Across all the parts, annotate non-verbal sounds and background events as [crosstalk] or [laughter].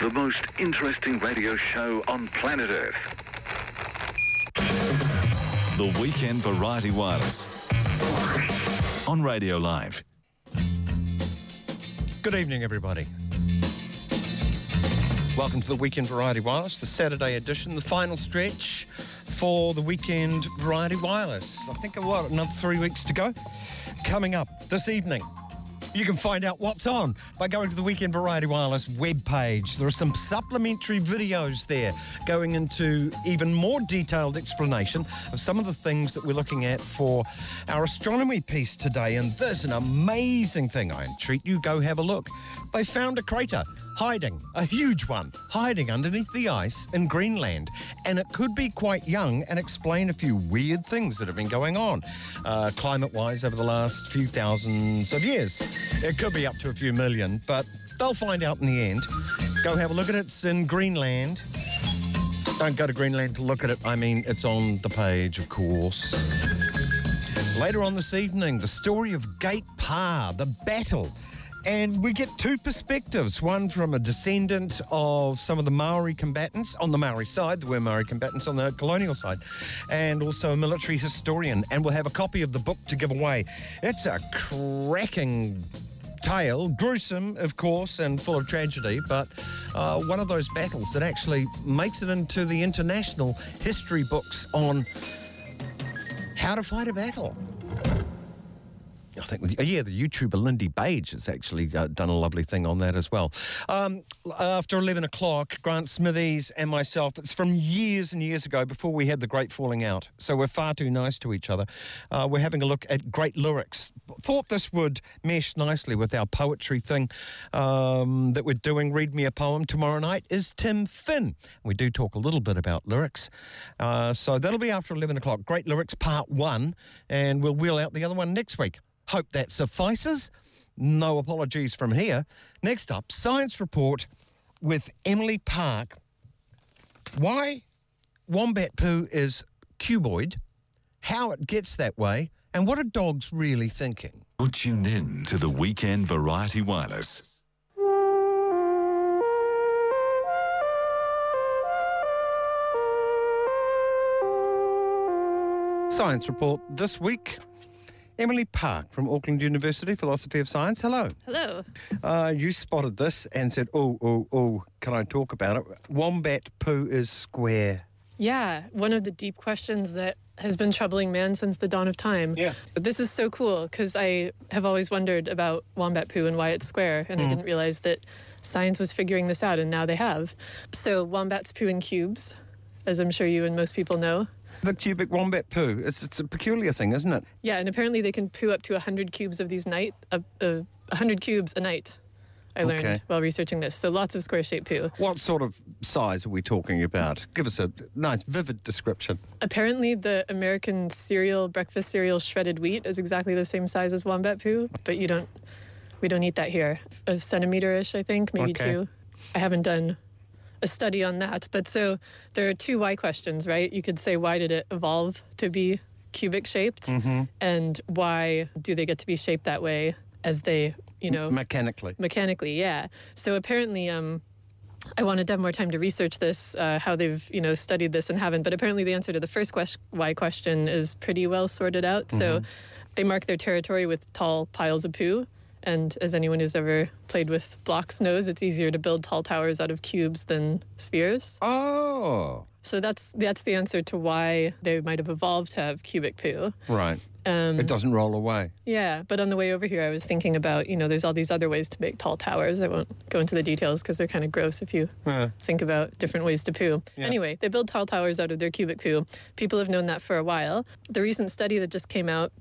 the most interesting radio show on planet Earth. The Weekend Variety Wireless. On Radio Live. Good evening, everybody. Welcome to the Weekend Variety Wireless, the Saturday edition, the final stretch for the Weekend Variety Wireless. I think, what, another three weeks to go? Coming up this evening, you can find out what's on by going to the Weekend Variety Wireless webpage. There are some supplementary videos there going into even more detailed explanation of some of the things that we're looking at for our astronomy piece today. And there's an amazing thing I entreat you go have a look. They found a crater hiding, a huge one, hiding underneath the ice in Greenland. And it could be quite young and explain a few weird things that have been going on uh, climate wise over the last few thousands of years. It could be up to a few million, but they'll find out in the end. Go have a look at it. It's in Greenland. Don't go to Greenland to look at it. I mean, it's on the page, of course. Later on this evening, the story of Gate Pa, the battle. And we get two perspectives one from a descendant of some of the Maori combatants on the Maori side, there were Maori combatants on the colonial side, and also a military historian. And we'll have a copy of the book to give away. It's a cracking tale, gruesome, of course, and full of tragedy, but uh, one of those battles that actually makes it into the international history books on how to fight a battle. I think, yeah, the YouTuber Lindybeige has actually uh, done a lovely thing on that as well. Um, after 11 o'clock, Grant Smithies and myself, it's from years and years ago before we had the great falling out. So we're far too nice to each other. Uh, we're having a look at great lyrics. Thought this would mesh nicely with our poetry thing um, that we're doing. Read Me a Poem tomorrow night is Tim Finn. We do talk a little bit about lyrics. Uh, so that'll be after 11 o'clock. Great lyrics, part one. And we'll wheel out the other one next week. Hope that suffices. No apologies from here. Next up, Science Report with Emily Parke. Why wombat poo is cuboid, how it gets that way, and what are dogs really thinking? You're tuned in to the Weekend Variety Wireless. Science Report this week. Emily Parke from Auckland University, Philosophy of Science. Hello. Hello. Uh, you spotted this and said, oh, oh, oh, can I talk about it? Wombat poo is square. Yeah, one of the deep questions that has been troubling man since the dawn of time. Yeah. But this is so cool because I have always wondered about wombat poo and why it's square, and I didn't realize that science was figuring this out, and now they have. So, wombats poo in cubes, as I'm sure you and most people know. The cubic wombat poo, it's, it's a peculiar thing, isn't it? Yeah, and apparently they can poo up to 100 cubes of these night, uh, uh, 100 cubes a night. I learned Okay. while researching this. So lots of square shaped poo. What sort of size are we talking about? Give us a nice, vivid description. Apparently, the American cereal, breakfast cereal, shredded wheat is exactly the same size as wombat poo, but you don't, we don't eat that here. A centimeter-ish, I think, maybe Okay. two. I haven't done a study on that, but so there are two why questions, right? You could say, why did it evolve to be cubic shaped, Mm-hmm. and why do they get to be shaped that way as they, you know, Mechanically. mechanically yeah so apparently um I wanted to have more time to research this, uh, how they've you know studied this and haven't. But apparently, the answer to the first question, why question is pretty well sorted out. So they mark their territory with tall piles of poo. And as anyone who's ever played with blocks knows, it's easier to build tall towers out of cubes than spheres. Oh, So that's that's the answer to why they might have evolved to have cubic poo. right. Um, It doesn't roll away. yeah, but on the way over here, I was thinking about, you know, there's all these other ways to make tall towers. I won't go into the details because they're kind of gross if you Yeah. think about different ways to poo. Yeah. Anyway, they build tall towers out of their cubic poo. People have known that for a while. The recent study that just came out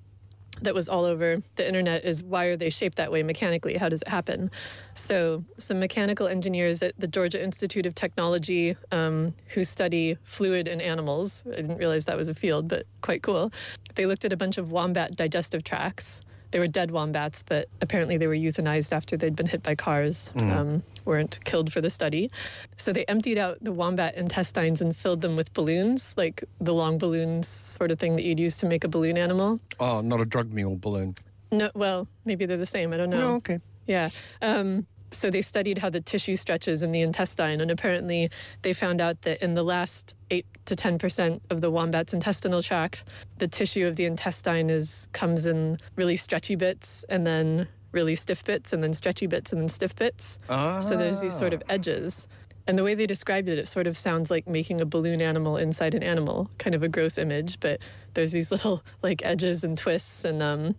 that was all over the internet is why are they shaped that way mechanically? How does it happen? So, some mechanical engineers at the Georgia Institute of Technology um, who study fluid in animals, I didn't realize that was a field, but quite cool. They looked at a bunch of wombat digestive tracts. They were dead wombats, but apparently they were euthanized after they'd been hit by cars, um, weren't killed for the study. So they emptied out the wombat intestines and filled them with balloons, like the long balloons sort of thing that you'd use to make a balloon animal. Oh, not a drug mule balloon. No, well, maybe they're the same. I don't know. No, okay. Yeah. Um, so they studied how the tissue stretches in the intestine, and apparently they found out that in the last eight to ten percent of the wombat's intestinal tract, the tissue of the intestine is comes in really stretchy bits, and then really stiff bits, and then stretchy bits, and then stiff bits. ah. So there's these sort of edges. And the way they described it, it sort of sounds like making a balloon animal inside an animal, kind of a gross image, but there's these little like edges and twists and um,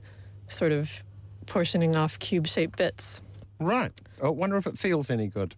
sort of portioning off cube shaped bits. Right. I wonder if it feels any good.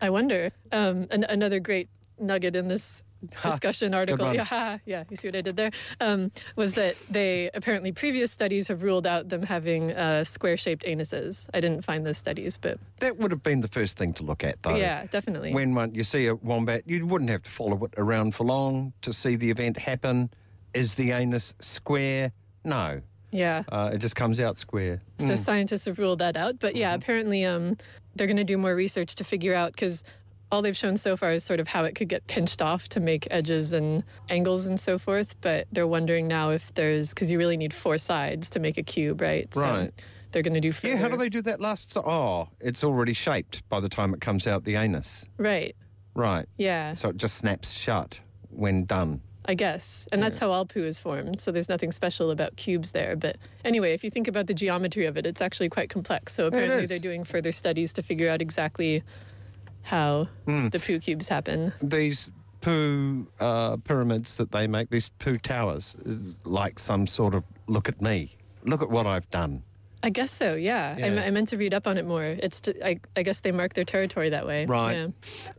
I wonder. Um, an- another great nugget in this discussion article, yeah, yeah, you see what I did there, um, was that they apparently previous studies have ruled out them having uh, square-shaped anuses. I didn't find those studies, but That would have been the first thing to look at, though. yeah, definitely. When one, you see a wombat, you wouldn't have to follow it around for long to see the event happen. Is the anus square? No. Yeah. Uh, it just comes out square. So scientists have ruled that out. But yeah, apparently um, they're going to do more research to figure out because all they've shown so far is sort of how it could get pinched off to make edges and angles and so forth. But they're wondering now if there's because you really need four sides to make a cube, right? Right. So they're going to do. Yeah, how do they do that last? So, oh, it's already shaped by the time it comes out the anus. Right. Right. Yeah. So it just snaps shut when done. I guess. And that's how all poo is formed. So there's nothing special about cubes there. But anyway, if you think about the geometry of it, it's actually quite complex. So apparently they're doing further studies to figure out exactly how Hmm. the poo cubes happen. These poo uh, pyramids that they make, these poo towers, is like some sort of look at me, look at what I've done. I guess so, yeah. I, Yeah. I meant to read up on it more. It's ju- I, I guess they mark their territory that way. Right. Yeah.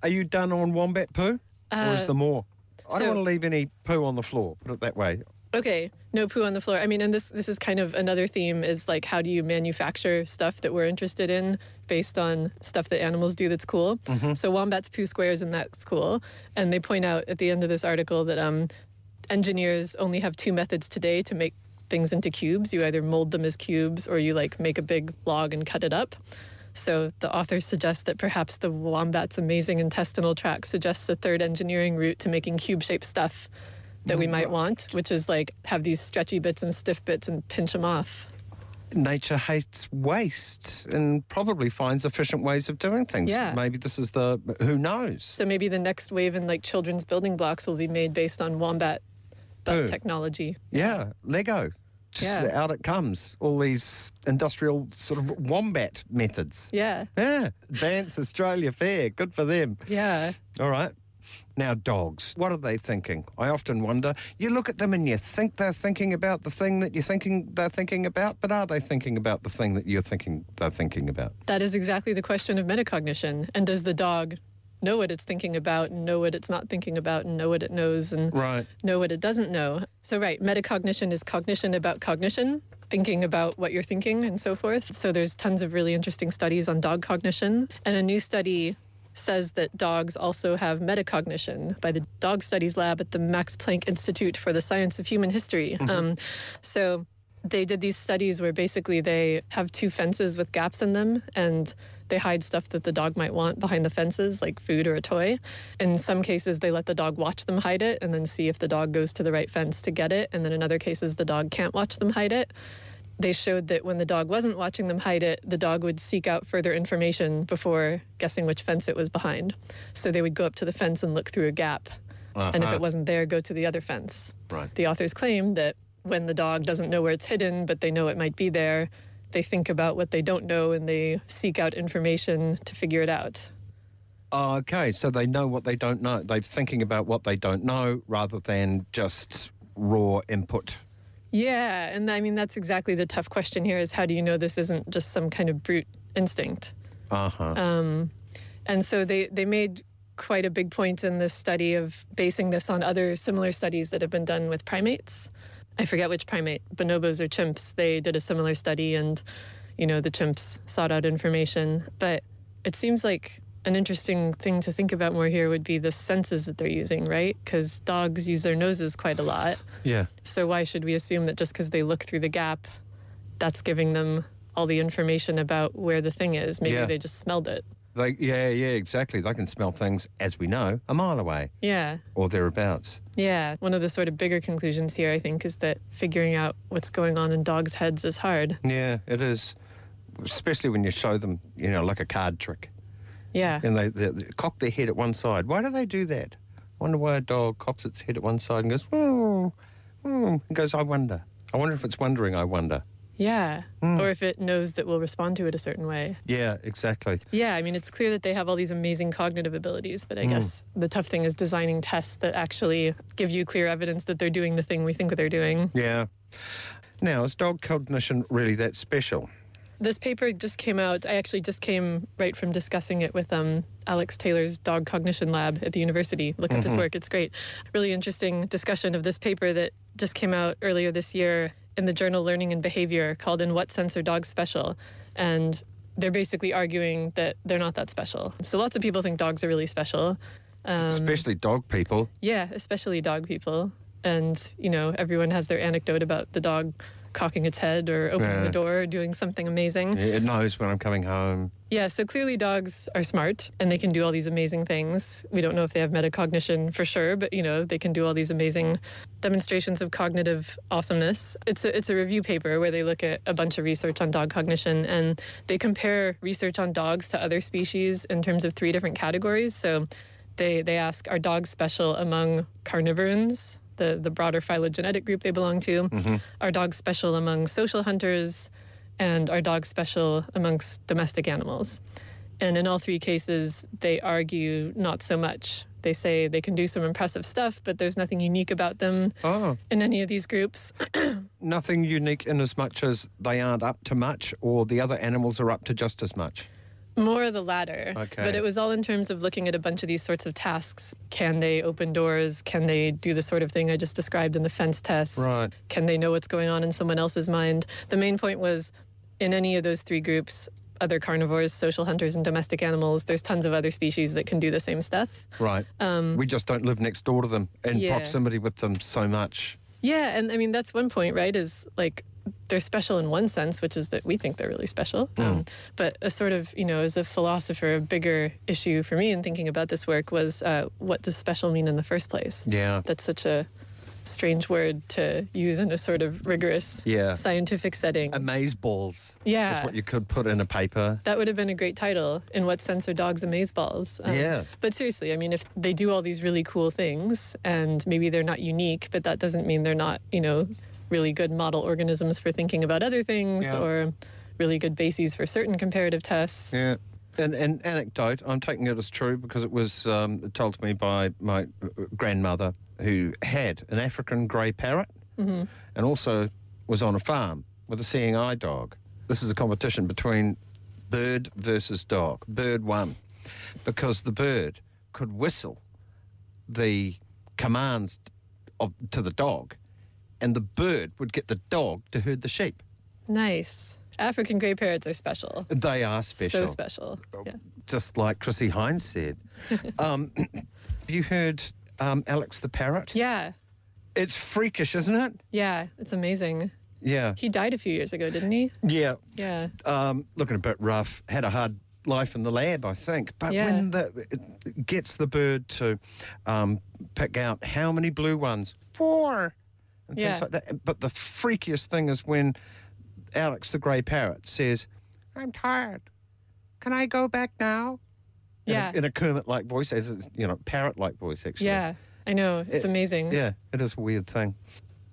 Are you done on wombat poo? or is Uh, there more? I don't so- want to leave any poo on the floor, put it that way. Okay, no poo on the floor. I mean, and this this is kind of another theme is like how do you manufacture stuff that we're interested in based on stuff that animals do that's cool. So wombats poo squares and that's cool. And they point out at the end of this article that um, engineers only have two methods today to make things into cubes. You either mold them as cubes or you like make a big log and cut it up. So the authors suggest that perhaps the wombat's amazing intestinal tract suggests a third engineering route to making cube-shaped stuff that we mm. might want, which is like have these stretchy bits and stiff bits and pinch them off. Nature hates waste and probably finds efficient ways of doing things. Yeah. Maybe this is the, who knows? So maybe the next wave in like children's building blocks will be made based on wombat butt technology. Yeah, Lego. Just Yeah. out it comes. All these industrial sort of wombat methods. Yeah. Yeah. Dance Australia Fair. Good for them. Yeah. All right. Now, dogs, what are they thinking? I often wonder. You look at them and you think they're thinking about the thing that you're thinking they're thinking about, but are they thinking about the thing that you're thinking they're thinking about? That is exactly the question of metacognition. And does the dog know what it's thinking about and know what it's not thinking about and know what it knows and Right. know what it doesn't know? So, right, metacognition is cognition about cognition, thinking about what you're thinking and so forth. So, there's tons of really interesting studies on dog cognition. And a new study says that dogs also have metacognition by the Dog Studies Lab at the Max Planck Institute for the Science of Human History. Um, so, they did these studies where basically they have two fences with gaps in them and they hide stuff that the dog might want behind the fences, like food or a toy. In some cases, they let the dog watch them hide it and then see if the dog goes to the right fence to get it. And then in other cases, the dog can't watch them hide it. They showed that when the dog wasn't watching them hide it, the dog would seek out further information before guessing which fence it was behind. So they would go up to the fence and look through a gap. And if Uh-huh. it wasn't there, go to the other fence. Right. The authors claim that when the dog doesn't know where it's hidden, but they know it might be there, they think about what they don't know and they seek out information to figure it out. Oh, okay, so they know what they don't know. They're thinking about what they don't know rather than just raw input. Yeah, and I mean that's exactly the tough question here is how do you know this isn't just some kind of brute instinct? Uh huh. And so they they made quite a big point in this study of basing this on other similar studies that have been done with primates. I forget which primate, bonobos or chimps. They did a similar study, and you know the chimps sought out information. But it seems like an interesting thing to think about more here would be the senses that they're using, right? Because dogs use their noses quite a lot. yeah. So why should we assume that just because they look through the gap, that's giving them all the information about where the thing is? Maybe Yeah. they just smelled it. They, yeah, yeah, exactly. They can smell things, as we know, a mile away Yeah. or thereabouts. Yeah. One of the sort of bigger conclusions here, I think, is that figuring out what's going on in dogs' heads is hard. Yeah, it is. especially when you show them, you know, like a card trick, Yeah. and they, they, they cock their head at one side. Why do they do that? wonder why a dog cocks its head at one side and goes, oh, oh, and goes, I wonder. I wonder if it's wondering, I wonder. Yeah. Hmm. Or if it knows that we'll respond to it a certain way. Yeah, exactly. Yeah, I mean, it's clear that they have all these amazing cognitive abilities, but I guess the tough thing is designing tests that actually give you clear evidence that they're doing the thing we think they're doing. Yeah. Now, is dog cognition really that special? This paper just came out. I actually just came right from discussing it with um, Alex Taylor's dog cognition lab at the university. Look up his work, it's great. Really interesting discussion of this paper that just came out earlier this year in the journal Learning and Behavior called In What Sense Are Dogs Special? And they're basically arguing that they're not that special. So lots of people think dogs are really special. Um, Especially dog people. Yeah, especially dog people. And, you know, everyone has their anecdote about the dog cocking its head or opening Yeah. the door or doing something amazing. It knows when I'm coming home. Yeah, so clearly dogs are smart and they can do all these amazing things. We don't know if they have metacognition for sure, but you know, they can do all these amazing demonstrations of cognitive awesomeness. It's a, it's a review paper where they look at a bunch of research on dog cognition and they compare research on dogs to other species in terms of three different categories. So they they ask are dogs special among carnivorans, the the broader phylogenetic group they belong to? Mm-hmm. Are dogs special among social hunters? and are dogs special amongst domestic animals? And in all three cases, they argue not so much. They say they can do some impressive stuff, but there's nothing unique about them Oh, in any of these groups. [clears throat] nothing unique in as much as they aren't up to much or the other animals are up to just as much. More of the latter. Okay. But it was all in terms of looking at a bunch of these sorts of tasks. Can they open doors? Can they do the sort of thing I just described in the fence test? Right. Can they know what's going on in someone else's mind? The main point was in any of those three groups, other carnivores, social hunters, and domestic animals, there's tons of other species that can do the same stuff. Right. we just don't live next door to them in Um, yeah. proximity with them so much. Yeah, and I mean that's one point, right? Is like they're special in one sense, which is that we think they're really special. Mm. Um, but a sort of, you know, as a philosopher, a bigger issue for me in thinking about this work was uh, what does special mean in the first place? Yeah. That's such a strange word to use in a sort of rigorous Yeah. scientific setting. Amaze balls. Yeah. Is what you could put in a paper. that would have been a great title. In what sense are dogs amazeballs? Um, Yeah. But seriously, I mean, if they do all these really cool things and maybe they're not unique, but that doesn't mean they're not, you know, really good model organisms for thinking about other things Yeah. or really good bases for certain comparative tests. Yeah. An, an anecdote, I'm taking it as true because it was um, told to me by my grandmother who had an African grey parrot and also was on a farm with a seeing eye dog. This is a competition between bird versus dog. Bird won because the bird could whistle the commands of, to the dog and the bird would get the dog to herd the sheep. Nice. African gray parrots are special. They are special. So special. Yeah. just like Chrissie Hynde said. [laughs] um, have [clears throat] you heard um, Alex the parrot? Yeah. It's freakish, isn't it? Yeah. It's amazing. Yeah. He died a few years ago, didn't he? Yeah. Yeah. Um, looking a bit rough. Had a hard life in the lab, I think. But Yeah. when the, it gets the bird to um, pick out how many blue ones, four, and things Yeah. like that. But the freakiest thing is when Alex the grey parrot says, "I'm tired. Can I go back now?" In a- Yeah. in a Kermit-like voice, as a, you know, parrot-like voice, actually. Yeah. I know. It's It- amazing. Yeah, it is a weird thing.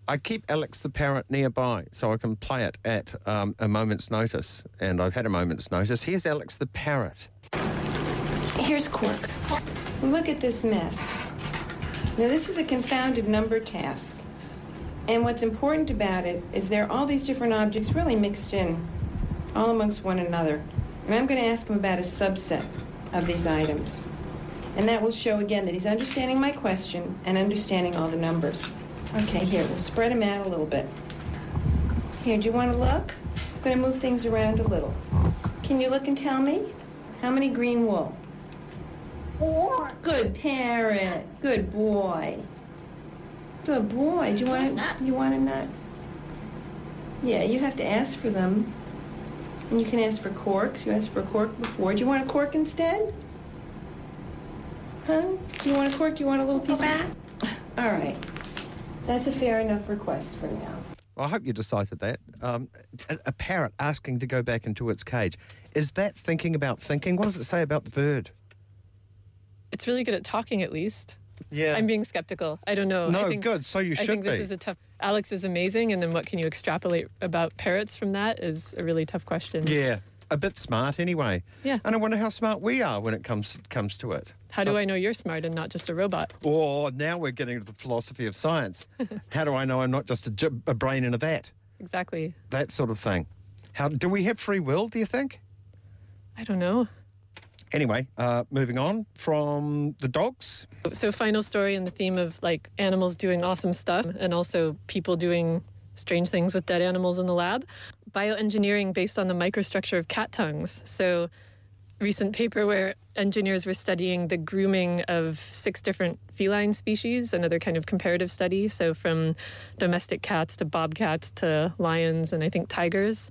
I keep Alex the parrot nearby so I can play it at um, a moment's notice, and I've had a moment's notice. Here's Alex the parrot. Here's Cork. Look at this mess. Now, this is a confounded number task. And what's important about it is there are all these different objects really mixed in, all amongst one another. And I'm going to ask him about a subset of these items. And that will show again that he's understanding my question and understanding all the numbers. Okay, here, we'll spread them out a little bit. Here, do you want to look? I'm going to move things around a little. Can you look and tell me? How many green wool? Four. Good parrot. Good boy. Good boy. Do you want a, you want a nut? Yeah, you have to ask for them. And you can ask for corks. You asked for a cork before. Do you want a cork instead? Huh? Do you want a cork? Do you want a little piece of... [laughs] All right. That's a fair enough request for now. I hope you deciphered that. um, a, a parrot asking to go back into its cage. Is that thinking about thinking? What does it say about the bird? It's really good at talking, at least. Yeah. I'm being skeptical. I don't know. No, I think, good. So you should I think this be. is a tough. Alex is amazing, and then what can you extrapolate about parrots from that is a really tough question. yeah, a bit smart anyway. Yeah. And I wonder how smart we are when it comes comes to it. How do I know you're smart and not just a robot? Or now we're getting to the philosophy of science. [laughs] how do I know I'm not just a brain in a vat? Exactly. That sort of thing. How do we have free will? Do you think? I don't know. Anyway, uh, moving on from the dogs. So, final story in the theme of like animals doing awesome stuff and also people doing strange things with dead animals in the lab. Bioengineering based on the microstructure of cat tongues. So, recent paper where engineers were studying the grooming of six different feline species, another kind of comparative study. So, from domestic cats to bobcats to lions and I think tigers.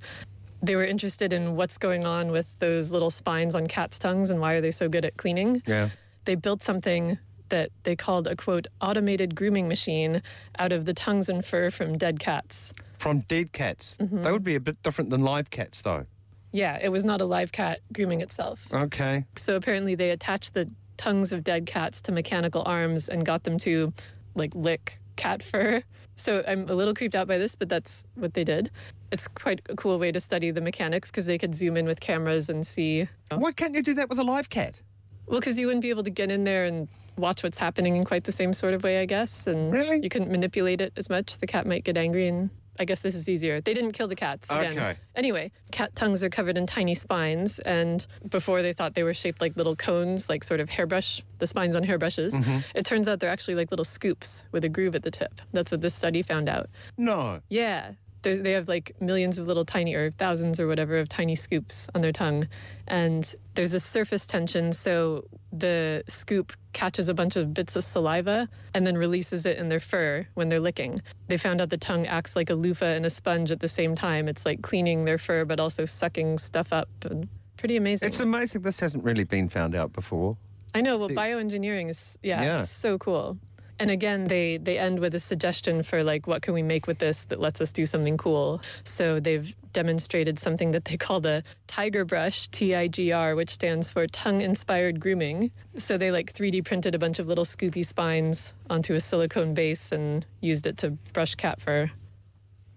They were interested in what's going on with those little spines on cats' tongues and why are they so good at cleaning Yeah. they built something that they called a quote automated grooming machine out of the tongues and fur from dead cats. From dead cats. Mm-hmm. They would be a bit different than live cats, though. Yeah, it was not a live cat grooming itself. Okay. So apparently they attached the tongues of dead cats to mechanical arms and got them to like lick cat fur. So I'm a little creeped out by this, but that's what they did. It's quite a cool way to study the mechanics because they could zoom in with cameras and see. Why can't you do that with a live cat? Well, because you wouldn't be able to get in there and watch what's happening in quite the same sort of way, I guess. And Really? you couldn't manipulate it as much. The cat might get angry, and I guess this is easier. They didn't kill the cats. Again. Okay. Anyway, cat tongues are covered in tiny spines, and before they thought they were shaped like little cones, like sort of hairbrush, the spines on hairbrushes. Mm-hmm. It turns out they're actually like little scoops with a groove at the tip. That's what this study found out. No. Yeah. There's, they have like millions of little tiny, or thousands or whatever, of tiny scoops on their tongue. And there's this surface tension. So the scoop catches a bunch of bits of saliva and then releases it in their fur when they're licking. They found out the tongue acts like a loofah and a sponge at the same time. It's like cleaning their fur, but also sucking stuff up. And pretty amazing. It's amazing this hasn't really been found out before. I know. Well, bioengineering is yeah, Yeah. it's so cool. And again, they they end with a suggestion for like what can we make with this that lets us do something cool. So they've demonstrated something that they [laughs] call the Tiger Brush T I G R, which stands for tongue inspired grooming. So they like 3D printed a bunch of little scoopy spines onto a silicone base and used it to brush cat fur.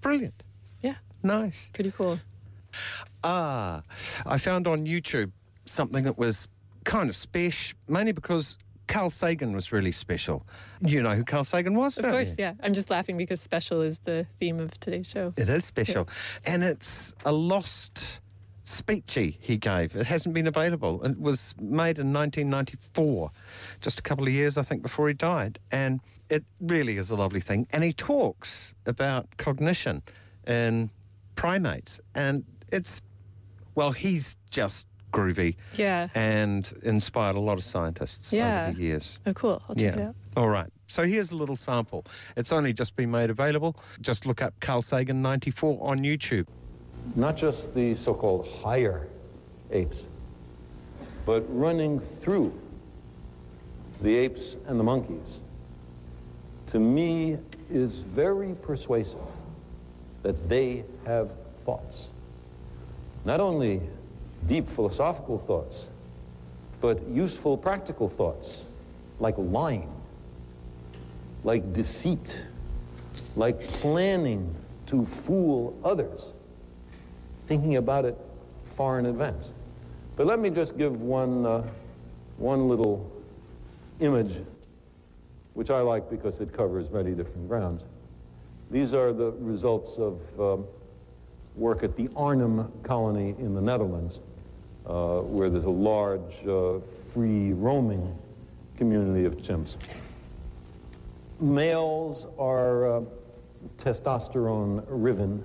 Brilliant. Yeah, Nice. pretty cool. Ah, I found on YouTube something that was kind of special, mainly because Carl Sagan was really special. You know who Carl Sagan was? Of course, you? yeah. I'm just laughing because special is the theme of today's show. It is special. And it's a lost speechy he gave. It hasn't been available. It was made in 1994, just a couple of years, I think, before he died. And it really is a lovely thing. And he talks about cognition in primates. And it's, well, he's just groovy Yeah. and inspired a lot of scientists Yeah. over the years. Oh, cool. I'll check it out. All right. So here's a little sample. It's only just been made available. Just look up Carl Sagan 94 on YouTube. not just the so-called higher apes, but running through the apes and the monkeys, to me is very persuasive that they have thoughts. Not only deep philosophical thoughts, but useful practical thoughts, like lying, like deceit, like planning to fool others thinking about it far in advance. But let me just give one, uh, one little image, which I like because it covers many different grounds. These are the results of um, work at the Arnhem colony in the Netherlands, where there's a large, uh, free roaming community of chimps. Males are uh, testosterone riven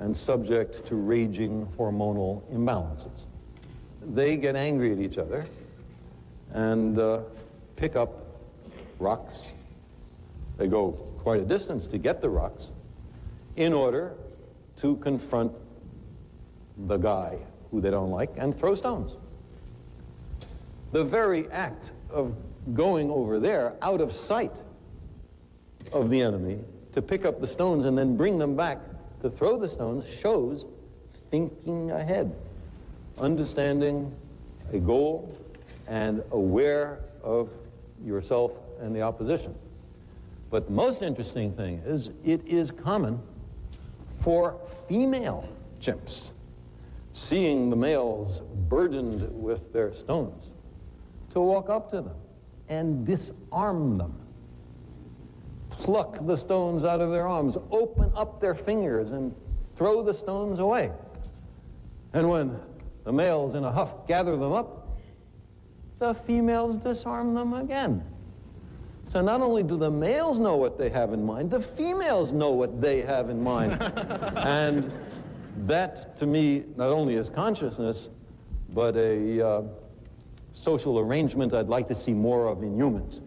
and subject to raging hormonal imbalances. They get angry at each other and uh, pick up rocks. They go quite a distance to get the rocks in order to confront the guy who they don't like and throw stones. The very act of going over there out of sight of the enemy to pick up the stones and then bring them back to throw the stones shows thinking ahead, understanding a goal, and aware of yourself and the opposition. But the most interesting thing is it is common for female chimps, seeing the males burdened with their stones, to walk up to them and disarm them. Pluck the stones out of their arms, open up their fingers, and throw the stones away. And when the males in a huff gather them up, the females disarm them again. So not only do the males know what they have in mind, the females know what they have in mind. [laughs] and that, to me, not only is consciousness, but a uh, social arrangement I'd like to see more of in humans.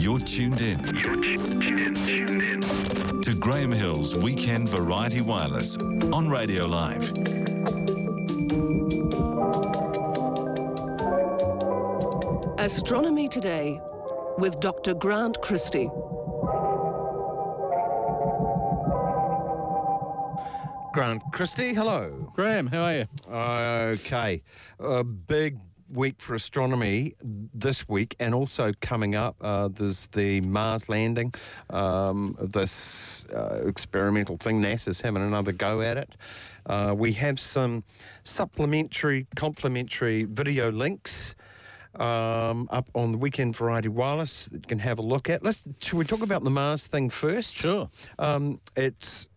You're tuned in You're tuned in, tuned in. to Graeme Hill's Weekend Variety Wireless on Radio Live. Astronomy Today with Dr. Grant Christie. Grant Christie, hello. Graeme, how are you? Okay. A big week for astronomy this week, and also coming up, uh, there's the Mars landing, um, this uh, experimental thing. NASA's having another go at it. Uh, we have some supplementary, complementary video links. Um, up on the Weekend Variety Wireless that you can have a look at. Let's should we talk about the Mars thing first? Sure. Um, it's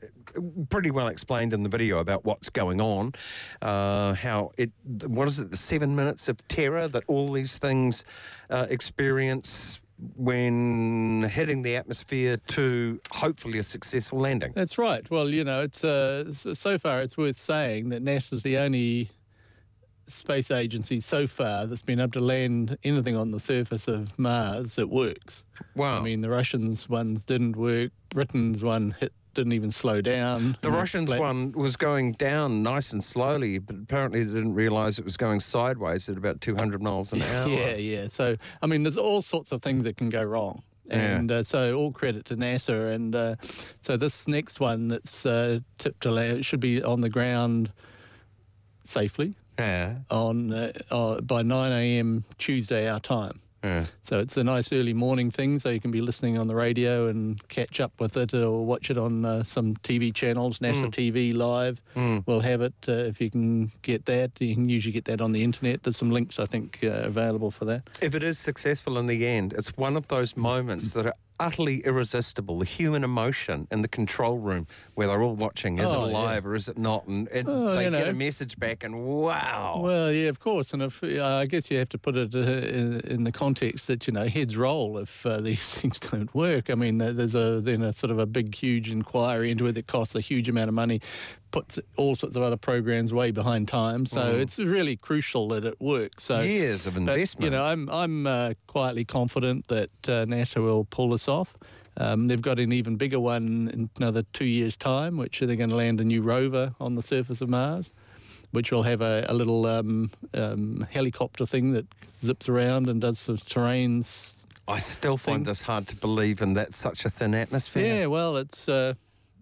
pretty well explained in the video about what's going on, uh, how it, what is it, the seven minutes of terror that all these things uh, experience when hitting the atmosphere to hopefully a successful landing. That's right. Well, you know, it's uh, so far it's worth saying that NASA's the only space agency so far that's been able to land anything on the surface of Mars that works. Wow. I mean, the Russians ones didn't work. Britain's one hit didn't even slow down. The Russians splat- one was going down nice and slowly, but apparently they didn't realise it was going sideways at about 200 miles an [laughs] hour. Yeah, yeah. So, I mean, there's all sorts of things that can go wrong. Yeah. And uh, so, all credit to NASA. And uh, so, this next one that's uh, tipped to land should be on the ground safely Yeah. on uh, uh, by 9 a.m. Tuesday, our time. Yeah. So it's a nice early morning thing, so you can be listening on the radio and catch up with it, or watch it on uh, some TV channels. NASA TV Live will have it uh, if you can get that. You can usually get that on the internet. There's some links I think uh, available for that. If it is successful in the end, it's one of those moments that are utterly irresistible. The human emotion in the control room where they're all watching, is Oh, it yeah. or is it not? And it, Oh, they you get a message back, and wow. Well, yeah, of course, and if uh, I guess you have to put it uh, in, in the context that you know heads roll if uh, [laughs] these things don't work. I mean, there's a then a sort of a big, huge inquiry into it that costs a huge amount of money, puts all sorts of other programs way behind time. So it's really crucial that it works. So Years of but, investment. you know, I'm I'm uh, quietly confident that uh, NASA will pull this off. Um, they've got an even bigger one in another two years' time, which they're going to land a new rover on the surface of Mars, which will have a, a little um, um, helicopter thing that zips around and does some terrains. I still find thing. this hard to believe in that such a thin atmosphere. Yeah, well, it's. Uh,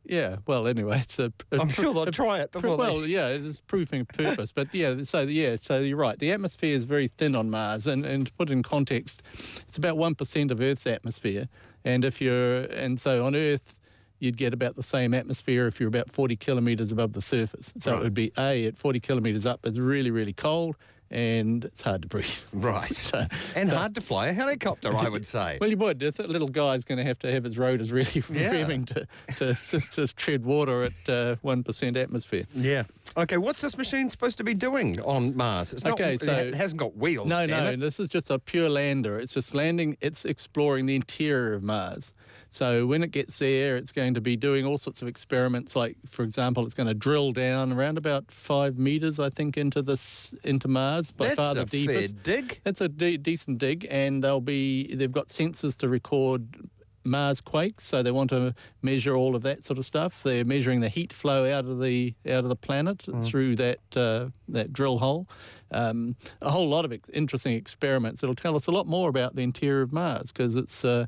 yeah, well, anyway, [laughs] it's a. a I'm sure they'll a- try it before they- well, yeah, it's proving a purpose. But yeah, so yeah, so you're right. The atmosphere is very thin on Mars, and, and to put in context, it's about one percent of Earth's atmosphere. And if you're and so on Earth, you'd get about the same atmosphere if you're about 40 kilometres above the surface. So it would be a at 40 kilometres up. It's really really cold and it's hard to breathe. [laughs] Right. So- And so- hard to fly a helicopter, I would say. [laughs] well, you would. This little guy's going to have to have his rotors really [laughs] Yeah. revving to, to, to, to tread water at uh, 1% atmosphere. yeah. Okay, what's this machine supposed to be doing on Mars? It's not, Okay, so- it hasn't got wheels. No, no, it. this is just a pure lander. It's just landing, it's exploring the interior of Mars. So when it gets there, it's going to be doing all sorts of experiments. Like, for example, it's going to drill down around about five meters, I think, into this into Mars. By That's far the a deepest. fair dig. It's a de- decent dig, and they'll be. They've got sensors to record Mars quakes, so they want to measure all of that sort of stuff. They're measuring the heat flow out of the out of the planet through that uh, that drill hole. Um, a whole lot of ex- interesting experiments It'll tell us a lot more about the interior of Mars because it's uh,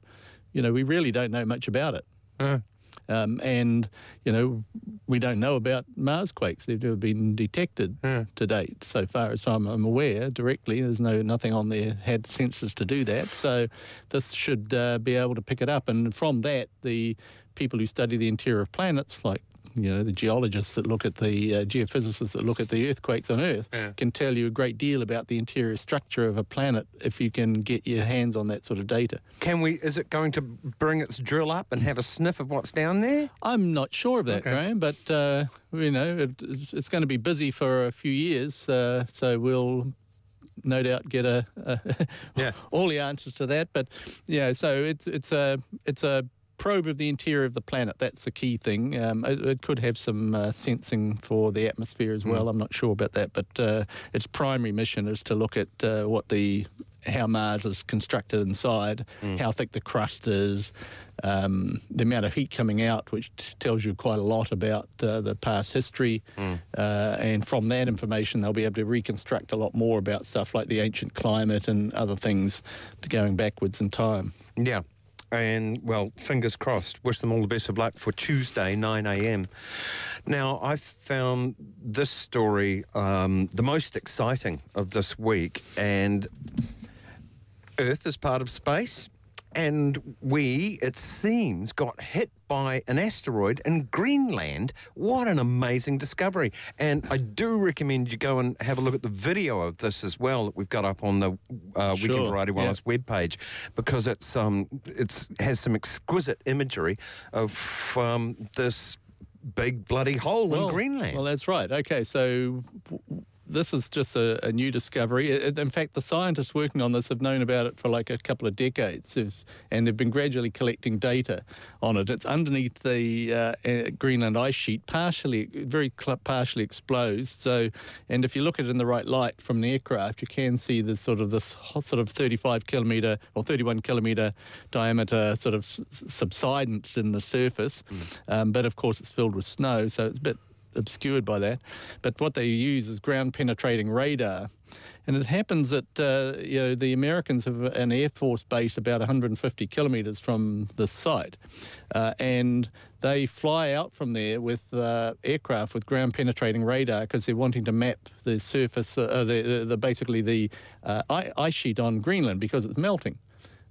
you know we really don't know much about it. Um, and you know we don't know about Mars quakes; they've never been detected to date, so far as I'm, I'm aware. Directly, there's no nothing on there had sensors to do that. So this should uh, be able to pick it up, and from that, the people who study the interior of planets, like you know the geologists that look at the uh, geophysicists that look at the earthquakes on Earth, can tell you a great deal about the interior structure of a planet if you can get your hands on that sort of data. Can we? Is it going to bring its drill up and have a sniff of what's down there? I'm not sure of that, Okay. Graeme, but uh, you know it, it's it's going to be busy for a few years, uh, so we'll no doubt get a, a [laughs] Yeah. all the answers to that. But yeah, so it's it's a it's a probe of the interior of the planet. That's the key thing. Um, it, it could have some uh, sensing for the atmosphere as well. I'm not sure about that, but uh, its primary mission is to look at uh, what the how Mars is constructed inside, how thick the crust is, um, the amount of heat coming out, which t- tells you quite a lot about uh, the past history. Uh, and from that information, they'll be able to reconstruct a lot more about stuff like the ancient climate and other things going backwards in time. Yeah. And well, fingers crossed. Wish them all the best of luck for Tuesday, 9 a.m. Now, I found this story um, the most exciting of this week, and Earth is part of space. And we, it seems, got hit by an asteroid in Greenland. What an amazing discovery. And I do recommend you go and have a look at the video of this as well that we've got up on the uh, Weekend Sure, Variety yeah. Wellness webpage because it's um it's has some exquisite imagery of um, this big bloody hole in Greenland. Well, that's right. Okay, so w- this is just a, a new discovery. In fact, the scientists working on this have known about it for like a couple of decades, and they've been gradually collecting data on it. It's underneath the uh, uh, Greenland ice sheet, partially, very cl- partially exposed. So, and if you look at it in the right light from an aircraft, you can see this sort of this sort of 35 kilometre or 31 kilometre diameter sort of s- subsidence in the surface. Um, but of course, it's filled with snow, so it's a bit obscured by that. But what they use is ground penetrating radar. And it happens that uh, you know the Americans have an air force base about 150 kilometres from the site, uh, and they fly out from there with uh, aircraft with ground penetrating radar because they're wanting to map the surface, uh, the, the, the basically the uh, ice sheet on Greenland because it's melting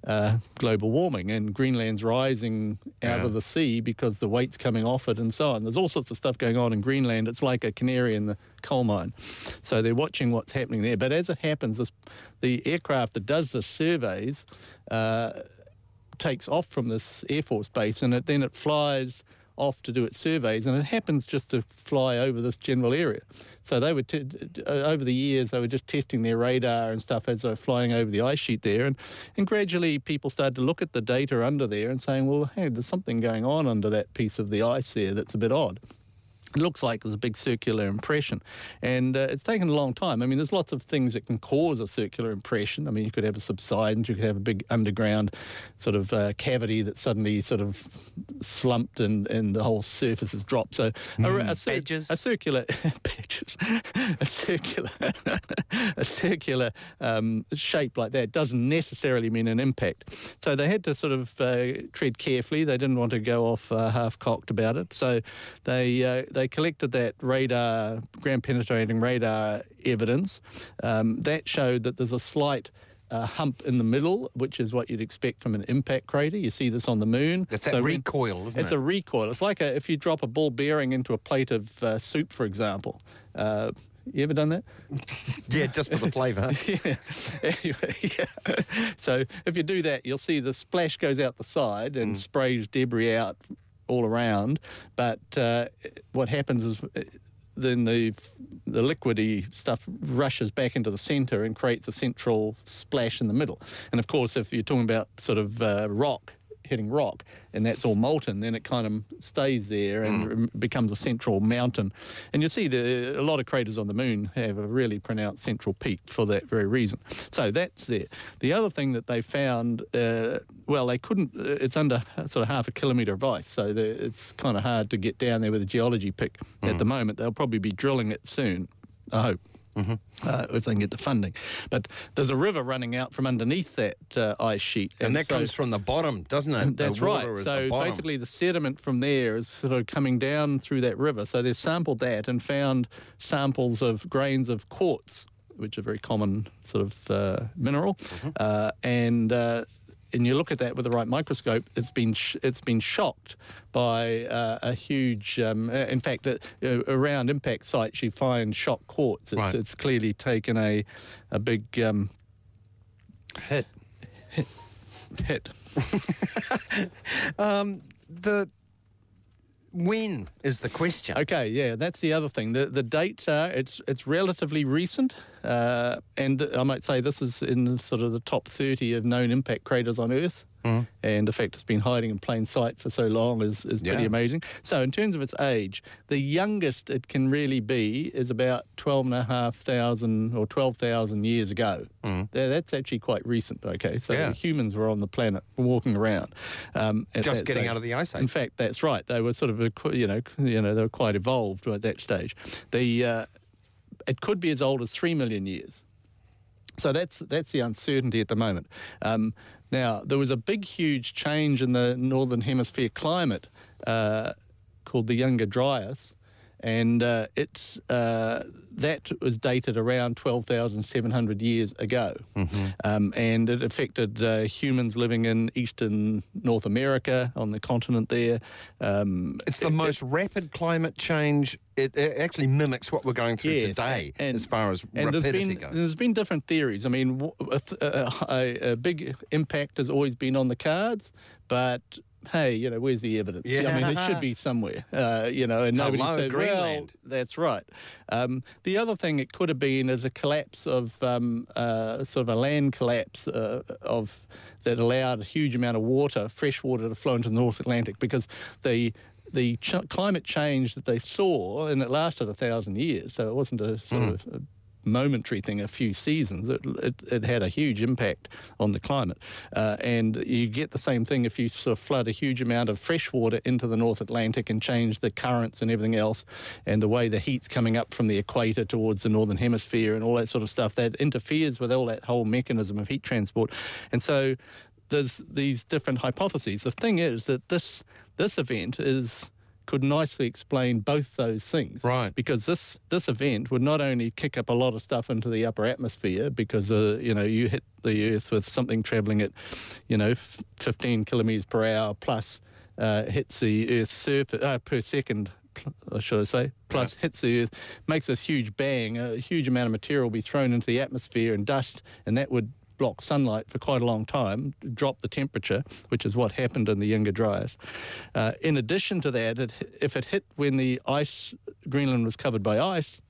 uh, global warming and Greenland's rising out of the sea because the weight's coming off it and so on. There's all sorts of stuff going on in Greenland. It's like a canary in the coal mine. So they're watching what's happening there. But as it happens, this, the aircraft that does the surveys uh, takes off from this Air Force base and it, then it flies off to do its surveys and it happens just to fly over this general area. So they were, t- uh, over the years, they were just testing their radar and stuff as they were flying over the ice sheet there. And, and gradually people started to look at the data under there and saying, well, hey, there's something going on under that piece of the ice there that's a bit odd. It looks like there's a big circular impression. And uh, it's taken a long time. I mean, there's lots of things that can cause a circular impression. I mean, you could have a subsidence, you could have a big underground sort of uh, cavity that suddenly sort of slumped and, and the whole surface has dropped. So a, a, cir- Badges. a circular [laughs] badges, a circular [laughs] a circular um, shape like that doesn't necessarily mean an impact. So they had to sort of uh, tread carefully. They didn't want to go off uh, half cocked about it. So they uh, they collected that radar ground penetrating radar evidence. Um, that showed that there's a slight uh, hump in the middle, which is what you'd expect from an impact crater. You see this on the moon. That's that So recoil, isn't it's it? a recoil. It's like a, if you drop a ball bearing into a plate of uh, soup, for example. Uh, you ever done that? [laughs] yeah, just for the flavour. [laughs] yeah. Anyway, [laughs] yeah. So if you do that, you'll see the splash goes out the side and sprays debris out all around. But uh, what happens is uh, then the the liquidy stuff rushes back into the centre and creates a central splash in the middle. And of course, if you're talking about sort of uh, rock hitting rock, and that's all molten, then it kind of stays there and rem- becomes a central mountain. And you see the, a lot of craters on the moon have a really pronounced central peak for that very reason. So that's there. The other thing that they found, uh, well, they couldn't, uh, it's under sort of half a kilometre of ice, so the, it's kind of hard to get down there with a geology pick at the moment. They'll probably be drilling it soon, I hope. Uh, if they can get the funding. But there's a river running out from underneath that uh, ice sheet. And that so- comes from the bottom, doesn't it? that's right. So the basically, the sediment from there is sort of coming down through that river. So they've sampled that and found samples of grains of quartz, which are very common sort of uh, mineral. Mm-hmm. Uh, and uh, and you look at that with the right microscope, it's been sh- it's been shocked by uh, a huge. Um, in fact, uh, around impact sites, you find shock quartz. It's, Right. it's clearly taken a a big um, hit. hit. [laughs] The when is the question? Okay, yeah, that's the other thing. The the dates are it's it's relatively recent, uh, and I might say this is in sort of the top thirty of known impact craters on Earth. And the fact it's been hiding in plain sight for so long is, is pretty Yeah. amazing. So, in terms of its age, the youngest it can really be is about 12,500 or 12,000 years ago. Tha- That's actually quite recent, okay? So, Yeah. humans were on the planet walking around. Um, Just getting stage. out of the ice age. In fact, that's right. They were sort of, you know, you know, they were quite evolved at that stage. The uh, it could be as old as three million years. So that's that's the uncertainty at the moment. Um, now there was a big, huge change in the northern hemisphere climate uh, called the Younger Dryas, and uh, it's uh, that was dated around twelve thousand seven hundred years ago, um, and it affected uh, humans living in eastern North America on the continent there. Um, It's the most rapid climate change. It, it actually mimics what we're going through Yes, today, and- as far as and there's rapidity been goes. there's been different theories. I mean, w- a, th- a, a, a big impact has always been on the cards, but hey, you know, where's the evidence? Yeah. I mean, it should be somewhere, uh, you know, and nobody Hello, said, well, Greenland. that's right. Um, the other thing it could have been is a collapse of um, uh, sort of a land collapse uh, of that allowed a huge amount of water, fresh water, to flow into the North Atlantic because the the ch- climate change that they saw, and it lasted a thousand years, so it wasn't a sort Hmm. of a momentary thing, a few seasons. It, it, it had a huge impact on the climate. Uh, and you get the same thing if you sort of flood a huge amount of fresh water into the North Atlantic and change the currents and everything else, and the way the heat's coming up from the equator towards the Northern Hemisphere and all that sort of stuff. That interferes with all that whole mechanism of heat transport. And so there's these different hypotheses. The thing is that this this event is could nicely explain both those things. Right. Because this this event would not only kick up a lot of stuff into the upper atmosphere because uh, you know you hit the Earth with something travelling at you know f- 15 kilometres per hour plus uh, hits the Earth's surface uh, per second. pl- uh, Should I say? Plus hits the Earth, makes this huge bang. A huge amount of material will be thrown into the atmosphere and dust, and that would block sunlight for quite a long time, drop the temperature, which is what happened in the Younger Dryas. Uh, in addition to that, it, if it hit when the ice, Greenland was covered by ice,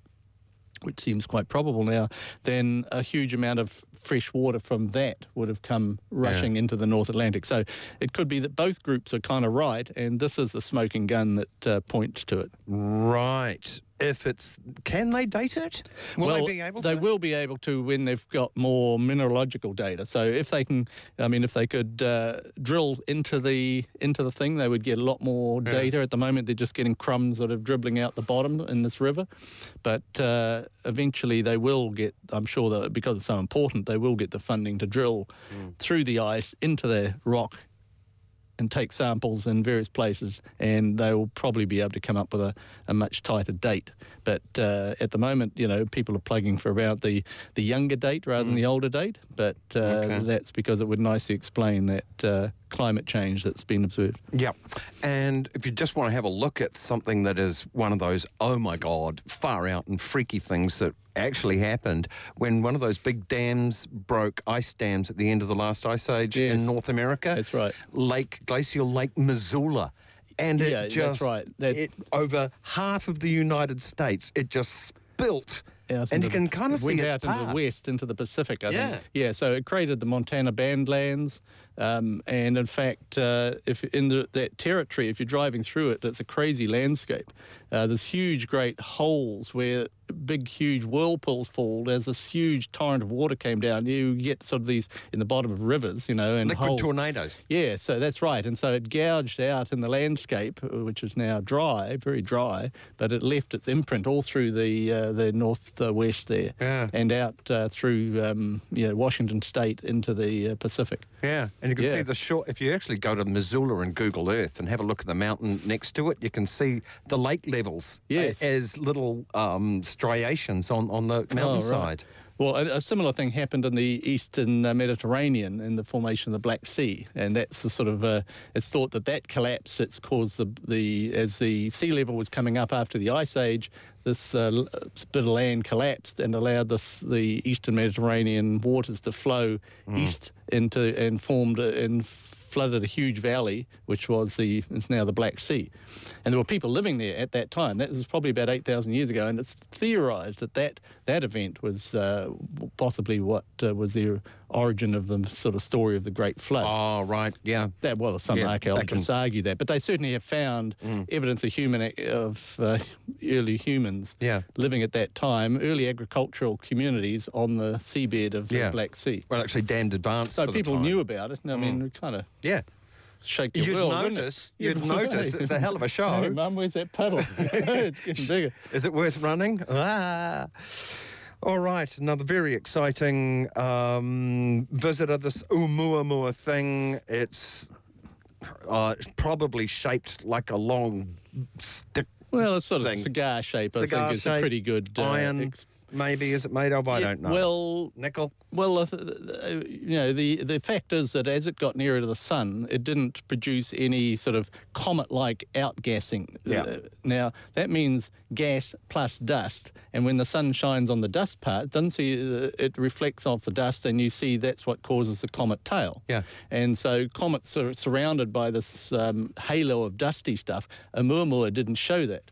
which seems quite probable now, then a huge amount of fresh water from that would have come rushing into the North Atlantic. So it could be that both groups are kind of right, and this is the smoking gun that uh, points to it. Right. If it's, can they date it? Will well, they be able To? they will be able to when they've got more mineralogical data. So if they can, I mean, if they could uh, drill into the into the thing, they would get a lot more data. At the moment, they're just getting crumbs that are dribbling out the bottom in this river, but uh, eventually they will get. I'm sure that because it's so important, they will get the funding to drill through the ice into the rock and take samples in various places, and they will probably be able to come up with a, a much tighter date. But uh, at the moment, you know, people are plugging for about the, the younger date rather than the older date. But uh, Okay. that's because it would nicely explain that uh, climate change that's been observed. Yeah. And if you just want to have a look at something that is one of those, oh my God, far out and freaky things that actually happened when one of those big dams broke, ice dams at the end of the last ice age Yes. in North America. That's right. Lake, glacial Lake Missoula. And Yeah, it that's just, right. That- it, over half of the United States, it just spilt out And you can it see went its out into the west into the Pacific. I Yeah. think. yeah. So it created the Montana Bandlands, um, and in fact, uh, if in the, that territory, if you're driving through it, it's a crazy landscape. Uh, there's huge, great holes where big, huge whirlpools fall. There's this huge torrent of water came down. You get sort of these in the bottom of rivers, you know, and Liquid holes. tornadoes. Yeah, so that's right. And so it gouged out in the landscape, uh, which is now dry, very dry, but it left its imprint all through the uh, the northwest there, Yeah. and out uh, through um, you know Washington State into the uh, Pacific. Yeah, and you can see the short. If you actually go to Missoula and Google Earth and have a look at the mountain next to it, you can see the lake levels Yes. as little um, striations on, on the mountainside. Well, a, a similar thing happened in the eastern uh, Mediterranean in the formation of the Black Sea, and that's the sort of uh, it's thought that that collapse it's caused the the as the sea level was coming up after the ice age. This uh, bit of land collapsed and allowed this, the eastern Mediterranean waters to flow east into and formed and flooded a huge valley, which was the it's now the Black Sea, and there were people living there at that time. That was probably about eight thousand years ago, and it's theorised that that, that event was uh, possibly what uh, was the origin of the sort of story of the Great Flood. Oh, right, yeah. That well, some Yeah, archaeologists can- argue that, but they certainly have found evidence of human of uh, early humans Yeah. living at that time, early agricultural communities on the seabed of the Black Sea. Well, actually, damned advanced. So for the people knew about it. and I mean, kind of Yeah. shake your You'd world, notice. You'd [laughs] notice. It's a hell of a show. Hey, Mum, where's that puddle? [laughs] it's getting bigger. [laughs] Is it worth running? Ah. All right, another very exciting um, visitor. This Oumuamua thing. It's uh, probably shaped like a long stick. Well, it's sort of Thing. cigar shape. I think it's shape, a pretty good uh, iron. ex- maybe is it made of? I don't know. Well, nickel. Well, uh, you know, the, the fact is that as it got nearer to the sun, it didn't produce any sort of comet-like outgassing. Yeah. Uh, now, that means gas plus dust, and when the sun shines on the dust part, it doesn't see uh, it reflects off the dust, and you see that's what causes the comet tail. Yeah. And so comets are surrounded by this um, halo of dusty stuff. Oumuamua didn't show that.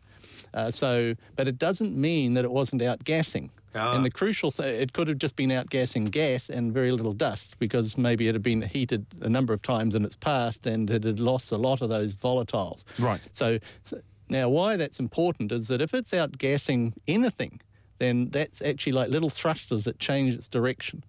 Uh, so, but it doesn't mean that it wasn't outgassing. Ah. And the crucial thing, it could have just been outgassing gas and very little dust because maybe it had been heated a number of times in its past and it had lost a lot of those volatiles. Right. So, so now why that's important is that if it's outgassing anything, then that's actually like little thrusters that change its direction.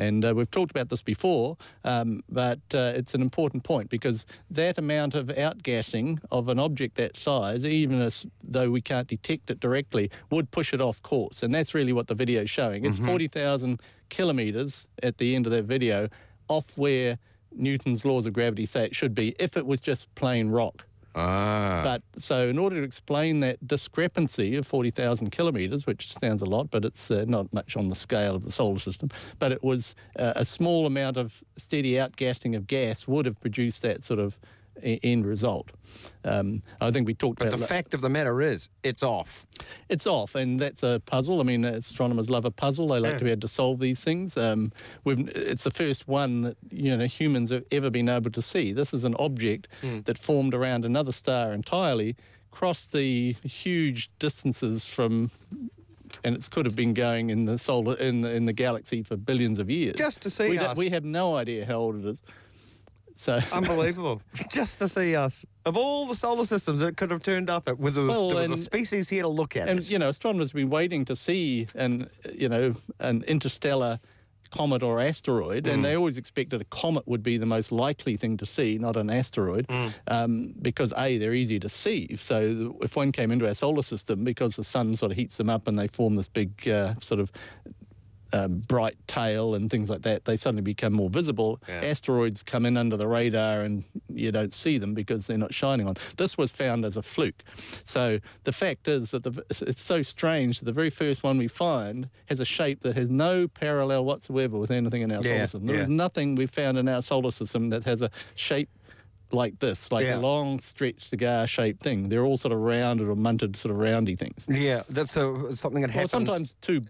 And uh, we've talked about this before, um, but uh, it's an important point because that amount of outgassing of an object that size, even as though we can't detect it directly, would push it off course. And that's really what the video is showing. It's 40,000 kilometres at the end of that video off where Newton's laws of gravity say it should be if it was just plain rock. Ah. But so, in order to explain that discrepancy of 40,000 kilometres, which sounds a lot, but it's uh, not much on the scale of the solar system, but it was uh, a small amount of steady outgassing of gas would have produced that sort of end result. Um, I think we talked but about the fact of the matter is, it's off. it's off, and that's a puzzle. I mean, astronomers love a puzzle. They like to be able to solve these things. Um, we've, it's the first one that you know humans have ever been able to see. This is an object that formed around another star entirely, crossed the huge distances from. And it could have been going in the solar in the, in the galaxy for billions of years. Just to see we, us. we have no idea how old it is. So [laughs] Unbelievable. Just to see us. Of all the solar systems that could have turned up, it was, there was, Well, there was a species here to look at and it. you know astronomers have been waiting to see an you know an interstellar comet or asteroid and they always expected a comet would be the most likely thing to see not an asteroid um, because a they're easy to see so if one came into our solar system because the sun sort of heats them up and they form this big uh, sort of um, bright tail and things like that, they suddenly become more visible. Yeah. Asteroids come in under the radar and you don't see them because they're not shining on. This was found as a fluke. So the fact is that the, it's so strange that the very first one we find has a shape that has no parallel whatsoever with anything in our Yeah, solar system. There yeah. is nothing we found in our solar system that has a shape like this, like Yeah. a long stretched cigar shaped thing. They're all sort of rounded or munted, sort of roundy things. Yeah, that's a, something that Well, happens. sometimes two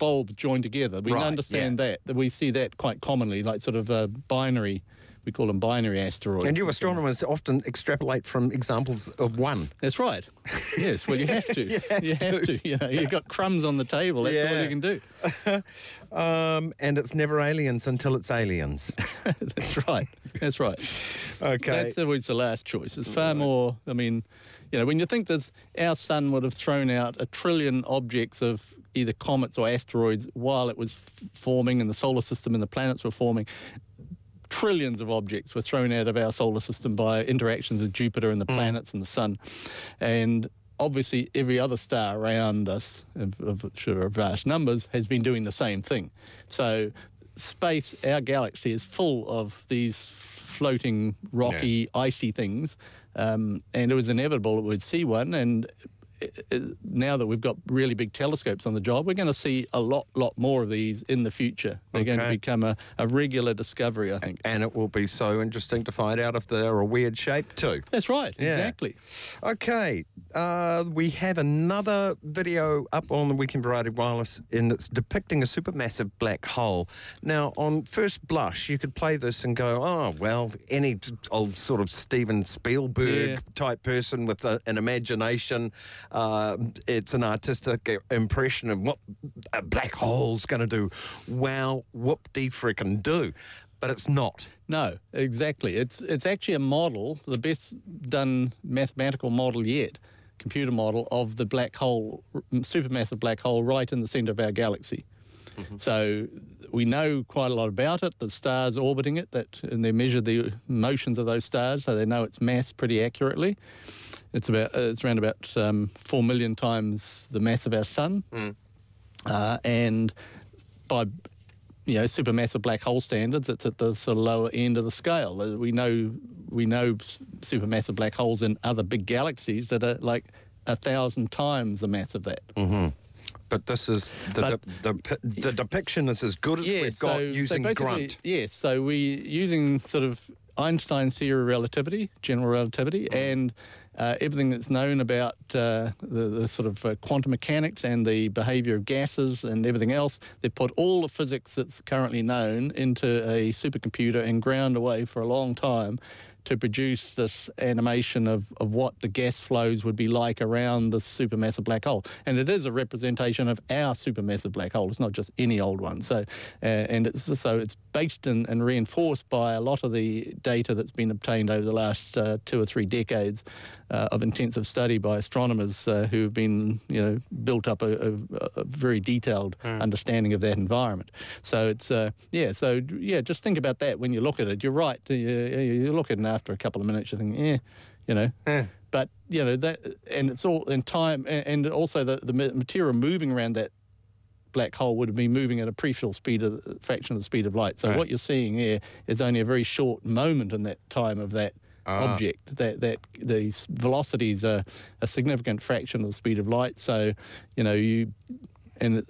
bulbs joined together. We Right, understand yeah. that. that. We see that quite commonly, like sort of uh, binary we call them binary asteroids. And you astronomers often extrapolate from examples of one. That's right. Yes, well, you have to. [laughs] you have, to. You know, you've got crumbs on the table. That's all you can do. [laughs] Um, and it's never aliens until it's aliens. [laughs] That's right. That's right. Okay. That's always the last choice. It's far more. I mean, you know, when you think that our sun would have thrown out a trillion objects of either comets or asteroids while it was f- forming, and the solar system and the planets were forming. Trillions of objects were thrown out of our solar system by interactions with Jupiter and the mm. planets and the sun, and obviously every other star around us, of, of which there are vast numbers, has been doing the same thing. So, space, our galaxy is full of these floating, rocky, icy things, um, and it was inevitable that we'd see one. And now that we've got really big telescopes on the job, we're going to see a lot, lot more of these in the future. They're going to become a, a regular discovery, I think. and it will be so interesting to find out if they're a weird shape too. That's right, Yeah. exactly. Okay, uh, we have another video up on the Weekend Variety Wireless, and it's depicting a supermassive black hole. Now, on first blush, you could play this and go, "Oh, well, any old sort of Steven Spielberg Yeah. type person with a, an imagination, uh, it's an artistic impression of what a black hole's going to do. Wow, whoop-de frickin' do." But it's not. No, exactly. It's it's actually a model, the best done mathematical model yet, computer model of the black hole, supermassive black hole, right in the centre of our galaxy. So we know quite a lot about it. The stars orbiting it, that and they measure the motions of those stars, so they know its mass pretty accurately. It's about uh, it's around about um, four million times the mass of our sun, uh, and by you know supermassive black hole standards, it's at the sort of lower end of the scale. Uh, We know we know supermassive black holes in other big galaxies that are like a thousand times the mass of that. But this is the, But- the, the, the depiction is as good as we've got using basically- grunt. Yes, so we using sort of Einstein's theory of relativity, general relativity, and uh, everything that's known about uh, the, the sort of uh, quantum mechanics and the behaviour of gases and everything else. They put all the physics that's currently known into a supercomputer and ground away for a long time to produce this animation of, of what the gas flows would be like around the supermassive black hole. And it is a representation of our supermassive black hole. It's not just any old one. So, uh, and it's so it's based in, and reinforced by a lot of the data that's been obtained over the last uh, two or three decades uh, of intensive study by astronomers uh, who've been, you know, built up a, a, a very detailed understanding of that environment. So it's, uh, yeah, so yeah, just think about that when you look at it. You're right. You, you look at it and after a couple of minutes, you think, yeah, you know. Yeah. But you know that, and it's all in time, and, also the the material moving around that black hole would have been moving at a appreciable speed of fraction of the speed of light. So what you're seeing here is only a very short moment in that time of that object. That that these velocities are a significant fraction of the speed of light. So you know you and.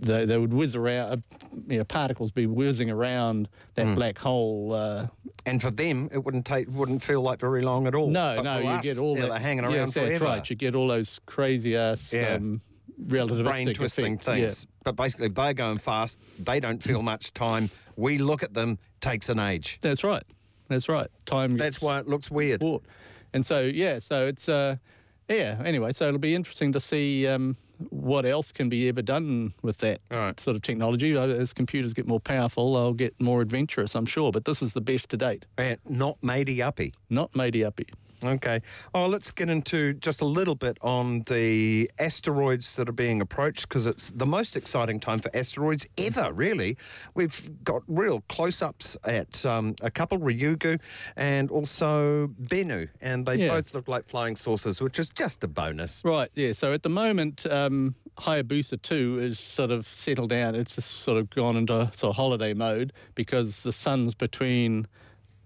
They, they would whiz around, you know, particles be whizzing around that black hole uh, And for them, it wouldn't take, wouldn't feel like very long at all. no, But no, you us, get all yeah, that hanging around yes, forever. That's right. You get all those crazy ass Yeah. um, relativistic brain twisting effect. Yeah. things. But basically, if they're going fast, they don't feel much time. We look at them, takes an age. That's right. That's right. Time. That's why it looks weird. bought. And so yeah, so it's uh, yeah. Anyway, so it'll be interesting to see um, what else can be ever done with that Right. sort of technology. As computers get more powerful, they'll get more adventurous, I'm sure. But this is the best to date. And not matey uppy. Not matey uppy. Okay. Oh, let's get into just a little bit on the asteroids that are being approached because it's the most exciting time for asteroids ever, really. We've got real close ups at um, a couple, Ryugu and also Bennu, and they Yeah. both look like flying saucers, which is just a bonus. Right, yeah. So at the moment, um, Hayabusa 2 is sort of settled down. It's just sort of gone into sort of holiday mode because the sun's between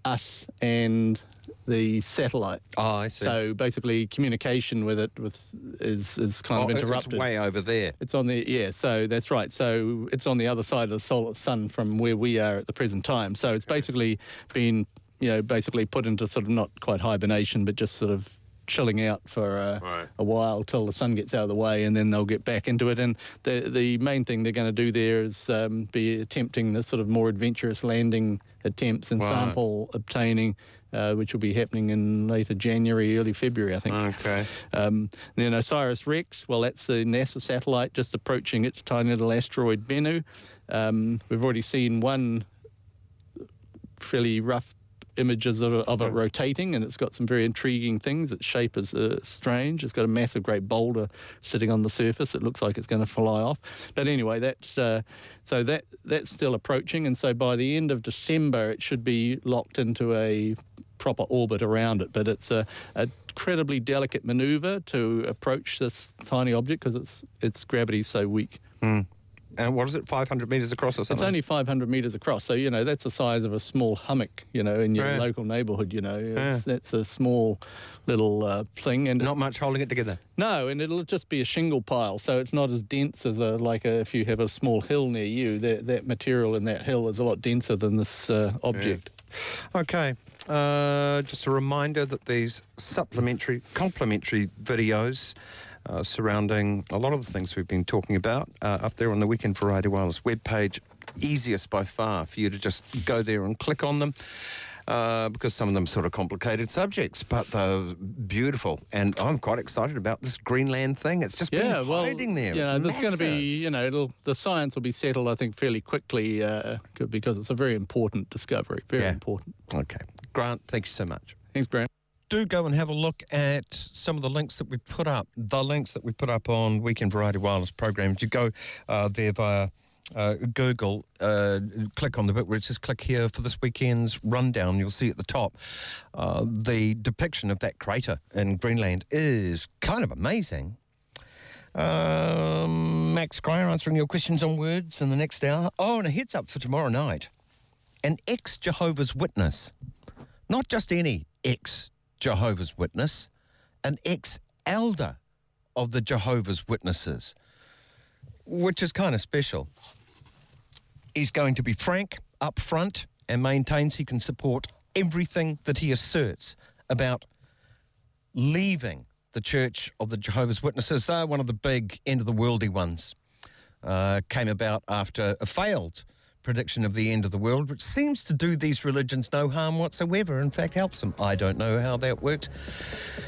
us and the satellite. Oh, I see. So basically, communication with it with is is kind Oh, of interrupted. It's way over there. It's on the yeah, so that's right. So it's on the other side of the solar sun from where we are at the present time. So it's basically been you know basically put into sort of not quite hibernation, but just sort of chilling out for uh, Right. a while till the sun gets out of the way, and then they'll get back into it. And the the main thing they're going to do there is um, be attempting the sort of more adventurous landing attempts and Right. sample obtaining, uh, which will be happening in later January, early February, I think. Okay. Um, then Osiris Rex, well, that's the NASA satellite just approaching its tiny little asteroid Bennu. Um, we've already seen one fairly rough images of, it- of it rotating, and it's got some very intriguing things. Its shape is uh, strange. It's got a massive, great boulder sitting on the surface. It looks like it's going to fly off. But anyway, that's uh, so that that's still approaching, and so by the end of December, it should be locked into a proper orbit around it. But it's a, a incredibly delicate manoeuvre to approach this tiny object because its its gravity is so weak. And what is it, 500 metres across or something? It's only 500 metres across, so you know that's the size of a small hummock, you know, in your Yeah. local neighbourhood. You know, it's, that's a small little uh, thing, and Not much holding it together. no, and it'll just be a shingle pile, so it's not as dense as a like a, if you have a small hill near you. That that material in that hill is a lot denser than this uh, object. Okay. Uh, just a reminder that these supplementary, complementary videos uh, surrounding a lot of the things we've been talking about uh, up there on the Weekend Variety Wireless webpage. Easiest by far for you to just go there and click on them. Uh, because some of them sort of complicated subjects, but they're beautiful, and I'm quite excited about this Greenland thing. It's just Yeah, been well, hiding there. you It's there's going to be, you know, it'll the science will be settled, I think, fairly quickly uh, because it's a very important discovery. Very Yeah. important. Okay, Grant, thank you so much. Thanks, Brian. Do go and have a look at some of the links that we've put up, the links that we've put up on Weekend Variety Wireless programs. You go uh, there via uh, Google, uh, click on the bit where it says click here for this weekend's rundown. You'll see at the top uh, the depiction of that crater in Greenland is kind of amazing. Um, Max Cryer answering your questions on words in the next hour. Oh, and a heads up for tomorrow night. An ex Jehovah's Witness not just any ex Jehovah's Witness, an ex elder of the Jehovah's Witnesses, which is kind of special. He's going to be frank, upfront, and maintains he can support everything that he asserts about leaving the Church of the Jehovah's Witnesses. They're one of the big end of the worldy ones. Uh, came about after a failed prediction of the end of the world, which seems to do these religions no harm whatsoever. In fact, helps them. I don't know how that works.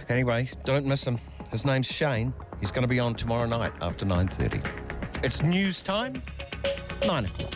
Anyway, don't miss him. His name's Shane. He's going to be on tomorrow night after 9:30. It's news time. Nine o'clock.